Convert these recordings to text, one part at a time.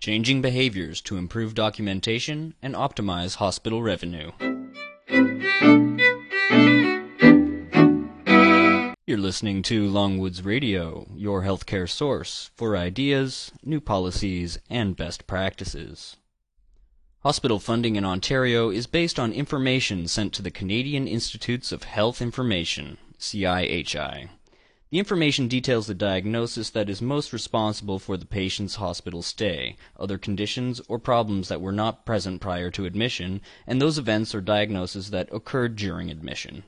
Changing behaviors to improve documentation and optimize hospital revenue. You're listening to Longwoods Radio, your healthcare source for ideas, new policies, and best practices. Hospital funding in Ontario is based on information sent to the Canadian Institutes of Health Information, CIHI. The information details the diagnosis that is most responsible for the patient's hospital stay, other conditions or problems that were not present prior to admission, and those events or diagnoses that occurred during admission.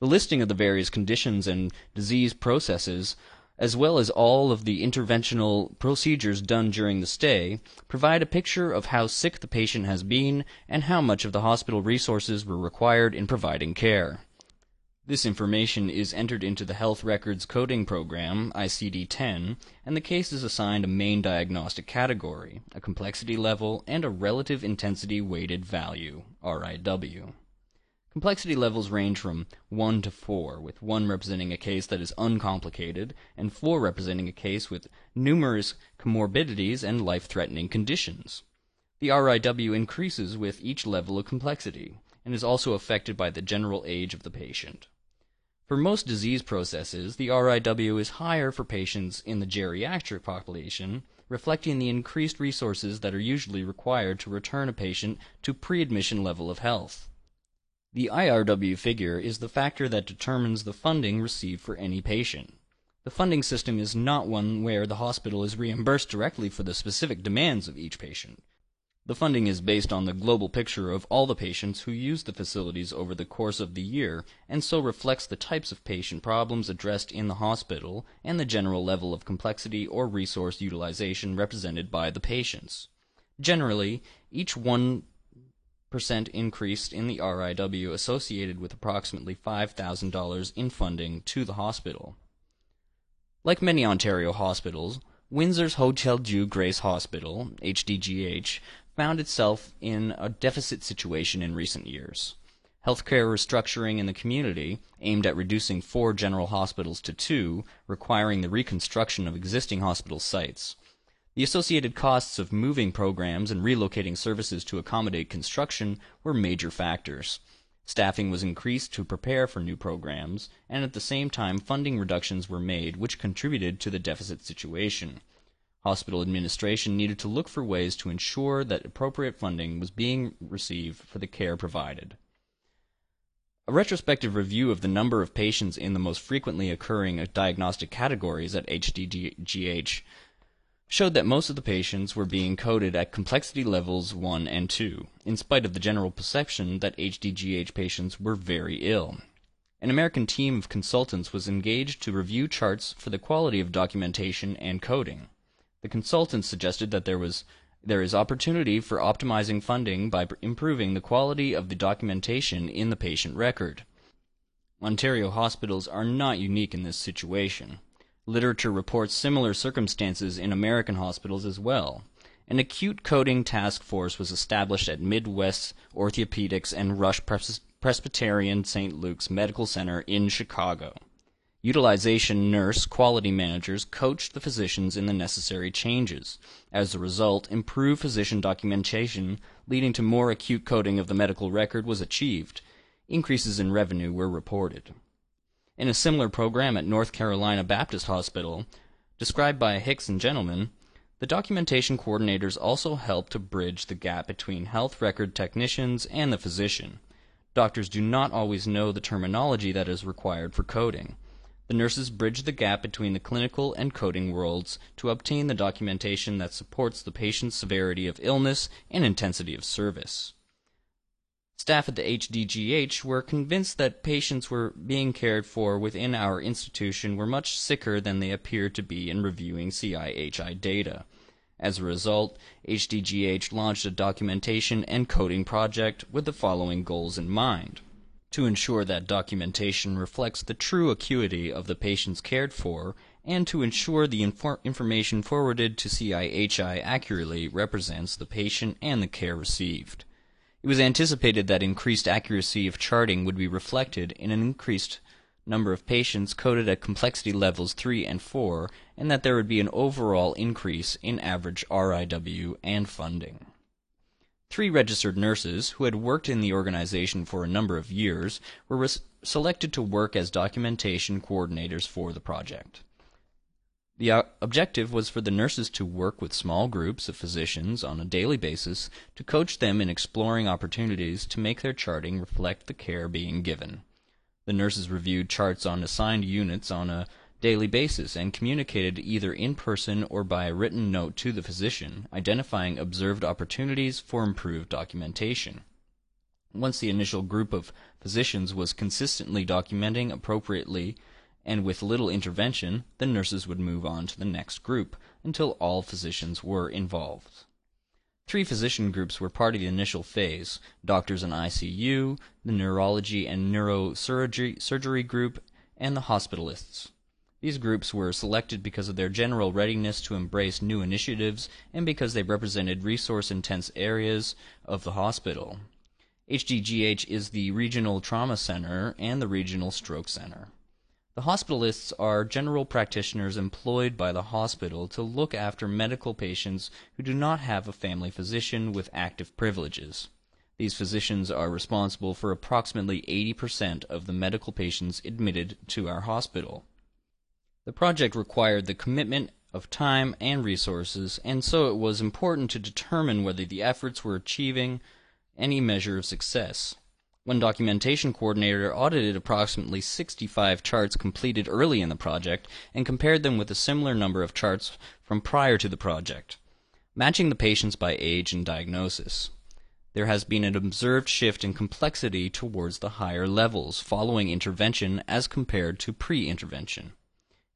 The listing of the various conditions and disease processes as well as all of the interventional procedures done during the stay, provide a picture of how sick the patient has been and how much of the hospital resources were required in providing care. This information is entered into the Health Records Coding Program, ICD-10, and the case is assigned a main diagnostic category, a complexity level, and a relative intensity weighted value, RIW. Complexity levels range from 1 to 4, with 1 representing a case that is uncomplicated, and 4 representing a case with numerous comorbidities and life threatening conditions. The RIW increases with each level of complexity, and is also affected by the general age of the patient. For most disease processes, the RIW is higher for patients in the geriatric population, reflecting the increased resources that are usually required to return a patient to pre admission level of health. The IRW figure is the factor that determines the funding received for any patient. The funding system is not one where the hospital is reimbursed directly for the specific demands of each patient. The funding is based on the global picture of all the patients who use the facilities over the course of the year, and so reflects the types of patient problems addressed in the hospital and the general level of complexity or resource utilization represented by the patients. Generally, each one percent increase in the RIW associated with approximately $5,000 in funding to the hospital. Like many Ontario hospitals, Windsor's Hotel Dieu Grace Hospital, HDGH, found itself in a deficit situation in recent years. Healthcare restructuring in the community, aimed at reducing four general hospitals to two, requiring the reconstruction of existing hospital sites, the associated costs of moving programs and relocating services to accommodate construction were major factors. Staffing was increased to prepare for new programs, and at the same time funding reductions were made which contributed to the deficit situation. Hospital administration needed to look for ways to ensure that appropriate funding was being received for the care provided. A retrospective review of the number of patients in the most frequently occurring diagnostic categories at HDGH showed that most of the patients were being coded at complexity levels 1 and 2, in spite of the general perception that HDGH patients were very ill. An American team of consultants was engaged to review charts for the quality of documentation and coding. The consultants suggested that there was there is opportunity for optimizing funding by improving the quality of the documentation in the patient record. Ontario hospitals are not unique in this situation. Literature reports similar circumstances in American hospitals as well. An acute coding task force was established at Midwest Orthopedics and Rush Presbyterian St. Luke's Medical Center in Chicago. Utilization nurse quality managers coached the physicians in the necessary changes. As a result, improved physician documentation leading to more acute coding of the medical record was achieved. Increases in revenue were reported. In a similar program at North Carolina Baptist Hospital, described by Hicks and Gentleman, the documentation coordinators also help to bridge the gap between health record technicians and the physician. Doctors do not always know the terminology that is required for coding. The nurses bridge the gap between the clinical and coding worlds to obtain the documentation that supports the patient's severity of illness and intensity of service. Staff at the HDGH were convinced that patients were being cared for within our institution were much sicker than they appeared to be in reviewing CIHI data. As a result, HDGH launched a documentation and coding project with the following goals in mind. To ensure that documentation reflects the true acuity of the patients cared for, and to ensure the infor- information forwarded to CIHI accurately represents the patient and the care received. It was anticipated that increased accuracy of charting would be reflected in an increased number of patients coded at complexity levels 3 and 4, and that there would be an overall increase in average RIW and funding. Three registered nurses, who had worked in the organization for a number of years, were selected to work as documentation coordinators for the project. The uh, objective was for the nurses to work with small groups of physicians on a daily basis to coach them in exploring opportunities to make their charting reflect the care being given. The nurses reviewed charts on assigned units on a daily basis and communicated either in person or by a written note to the physician, identifying observed opportunities for improved documentation. Once the initial group of physicians was consistently documenting appropriately and with little intervention, the nurses would move on to the next group until all physicians were involved. Three physician groups were part of the initial phase doctors in ICU, the neurology and neurosurgery surgery group, and the hospitalists. These groups were selected because of their general readiness to embrace new initiatives and because they represented resource intense areas of the hospital. HDGH is the regional trauma center and the regional stroke center. The hospitalists are general practitioners employed by the hospital to look after medical patients who do not have a family physician with active privileges. These physicians are responsible for approximately 80% of the medical patients admitted to our hospital. The project required the commitment of time and resources, and so it was important to determine whether the efforts were achieving any measure of success. One documentation coordinator audited approximately 65 charts completed early in the project and compared them with a similar number of charts from prior to the project, matching the patients by age and diagnosis. There has been an observed shift in complexity towards the higher levels following intervention as compared to pre intervention.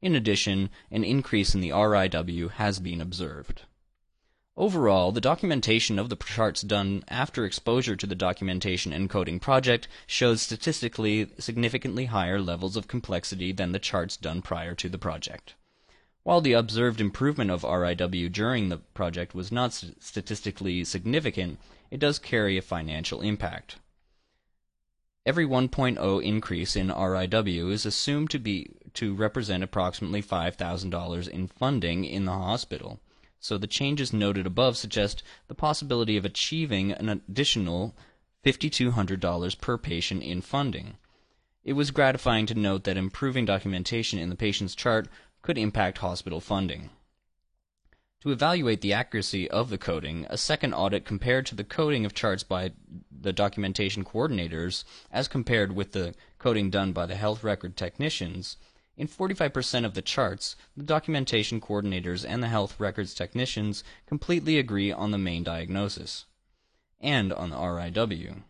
In addition, an increase in the RIW has been observed. Overall, the documentation of the charts done after exposure to the documentation encoding project shows statistically significantly higher levels of complexity than the charts done prior to the project. While the observed improvement of RIW during the project was not st- statistically significant, it does carry a financial impact. Every 1.0 increase in RIW is assumed to be to represent approximately $5,000 in funding in the hospital so the changes noted above suggest the possibility of achieving an additional $5,200 per patient in funding. It was gratifying to note that improving documentation in the patient's chart could impact hospital funding. To evaluate the accuracy of the coding, a second audit compared to the coding of charts by the documentation coordinators as compared with the coding done by the health record technicians in 45% of the charts, the documentation coordinators and the health records technicians completely agree on the main diagnosis and on the RIW.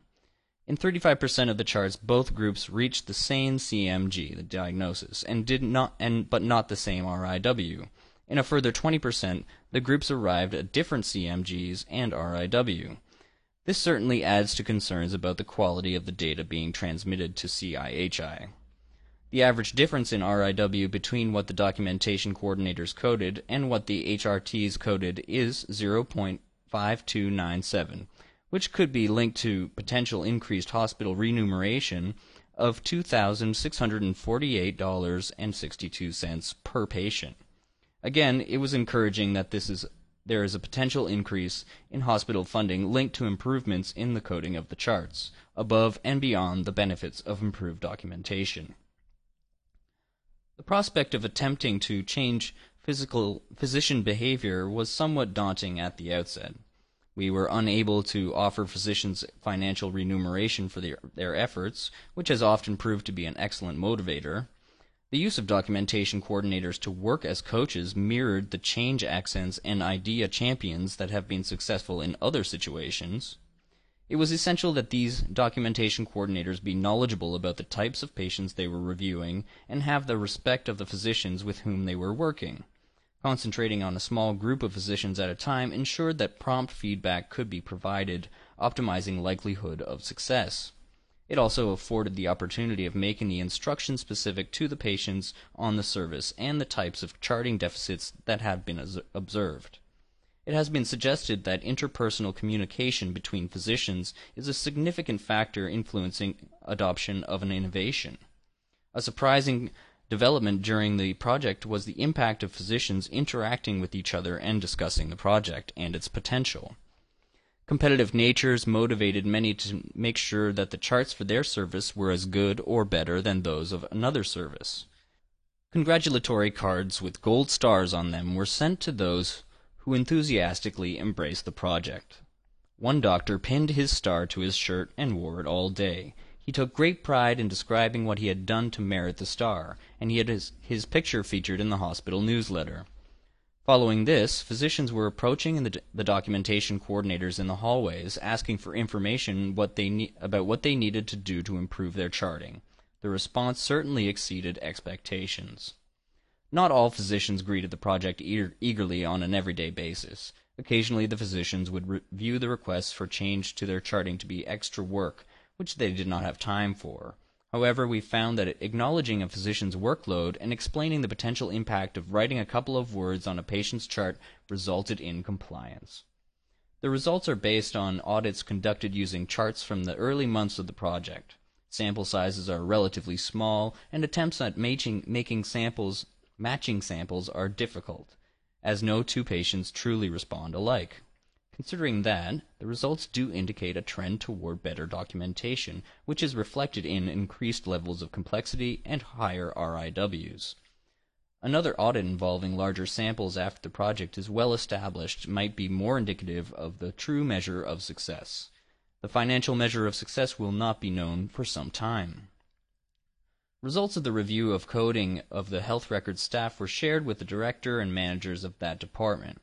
In 35% of the charts, both groups reached the same CMG, the diagnosis, and did not and but not the same RIW. In a further 20%, the groups arrived at different CMGs and RIW. This certainly adds to concerns about the quality of the data being transmitted to CIHI. The average difference in RIW between what the documentation coordinators coded and what the HRTs coded is 0.5297, which could be linked to potential increased hospital remuneration of $2,648.62 per patient. Again, it was encouraging that this is there is a potential increase in hospital funding linked to improvements in the coding of the charts, above and beyond the benefits of improved documentation. The prospect of attempting to change physical physician behavior was somewhat daunting at the outset. We were unable to offer physicians financial remuneration for their, their efforts, which has often proved to be an excellent motivator. The use of documentation coordinators to work as coaches mirrored the change accents and idea champions that have been successful in other situations. It was essential that these documentation coordinators be knowledgeable about the types of patients they were reviewing and have the respect of the physicians with whom they were working. Concentrating on a small group of physicians at a time ensured that prompt feedback could be provided, optimizing likelihood of success. It also afforded the opportunity of making the instruction specific to the patients on the service and the types of charting deficits that have been observed. It has been suggested that interpersonal communication between physicians is a significant factor influencing adoption of an innovation. A surprising development during the project was the impact of physicians interacting with each other and discussing the project and its potential. Competitive natures motivated many to make sure that the charts for their service were as good or better than those of another service. Congratulatory cards with gold stars on them were sent to those who enthusiastically embraced the project. One doctor pinned his star to his shirt and wore it all day. He took great pride in describing what he had done to merit the star, and he had his, his picture featured in the hospital newsletter. Following this, physicians were approaching the, the documentation coordinators in the hallways, asking for information what they ne- about what they needed to do to improve their charting. The response certainly exceeded expectations. Not all physicians greeted the project e- eagerly on an everyday basis. Occasionally the physicians would review the requests for change to their charting to be extra work, which they did not have time for. However, we found that acknowledging a physician's workload and explaining the potential impact of writing a couple of words on a patient's chart resulted in compliance. The results are based on audits conducted using charts from the early months of the project. Sample sizes are relatively small, and attempts at matching, making samples, matching samples are difficult as no two patients truly respond alike. Considering that, the results do indicate a trend toward better documentation, which is reflected in increased levels of complexity and higher RIWs. Another audit involving larger samples after the project is well established might be more indicative of the true measure of success. The financial measure of success will not be known for some time. Results of the review of coding of the health records staff were shared with the director and managers of that department.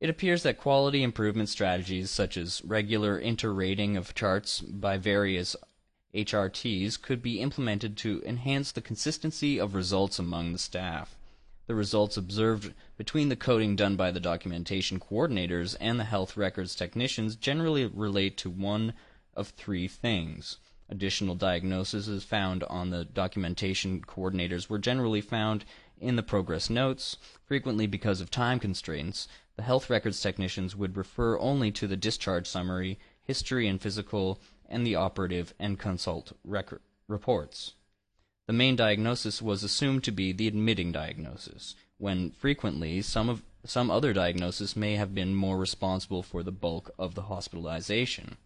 It appears that quality improvement strategies such as regular inter-rating of charts by various HRTs could be implemented to enhance the consistency of results among the staff. The results observed between the coding done by the documentation coordinators and the health records technicians generally relate to one of three things. Additional diagnoses found on the documentation coordinators were generally found in the progress notes. Frequently, because of time constraints, the health records technicians would refer only to the discharge summary, history and physical, and the operative and consult record reports. The main diagnosis was assumed to be the admitting diagnosis, when frequently some of some other diagnosis may have been more responsible for the bulk of the hospitalization.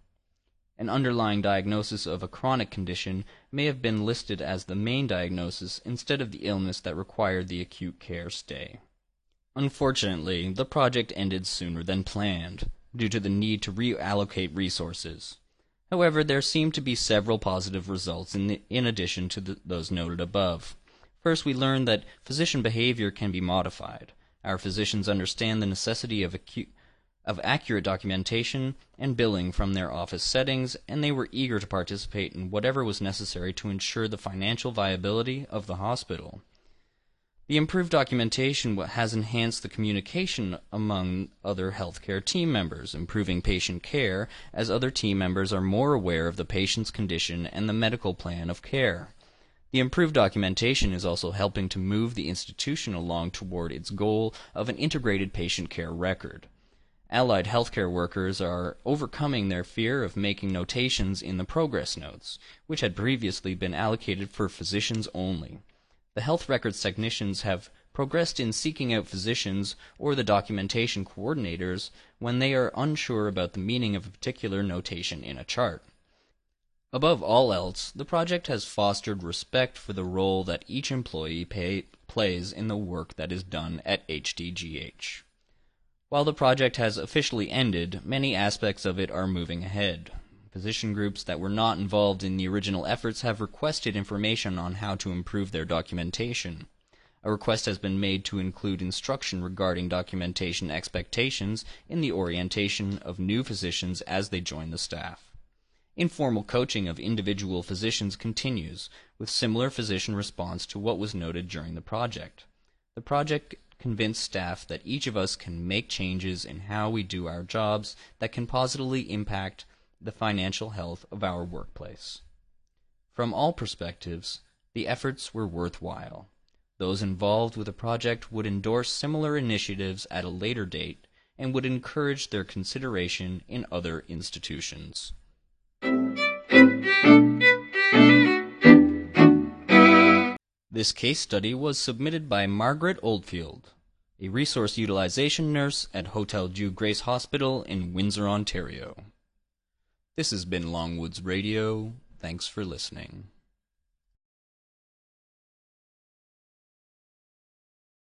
An underlying diagnosis of a chronic condition may have been listed as the main diagnosis instead of the illness that required the acute care stay. Unfortunately, the project ended sooner than planned, due to the need to reallocate resources. However, there seemed to be several positive results in, the, in addition to the, those noted above. First, we learned that physician behavior can be modified. Our physicians understand the necessity of acute of accurate documentation and billing from their office settings, and they were eager to participate in whatever was necessary to ensure the financial viability of the hospital. The improved documentation has enhanced the communication among other healthcare team members, improving patient care as other team members are more aware of the patient's condition and the medical plan of care. The improved documentation is also helping to move the institution along toward its goal of an integrated patient care record. Allied healthcare workers are overcoming their fear of making notations in the progress notes, which had previously been allocated for physicians only. The health records technicians have progressed in seeking out physicians or the documentation coordinators when they are unsure about the meaning of a particular notation in a chart. Above all else, the project has fostered respect for the role that each employee pay, plays in the work that is done at HDGH. While the project has officially ended, many aspects of it are moving ahead. Physician groups that were not involved in the original efforts have requested information on how to improve their documentation. A request has been made to include instruction regarding documentation expectations in the orientation of new physicians as they join the staff. Informal coaching of individual physicians continues, with similar physician response to what was noted during the project. The project convinced staff that each of us can make changes in how we do our jobs that can positively impact the financial health of our workplace. From all perspectives, the efforts were worthwhile. Those involved with the project would endorse similar initiatives at a later date and would encourage their consideration in other institutions. This case study was submitted by Margaret Oldfield, a resource utilization nurse at Hotel Dieu Grace Hospital in Windsor, Ontario. This has been Longwoods Radio. Thanks for listening.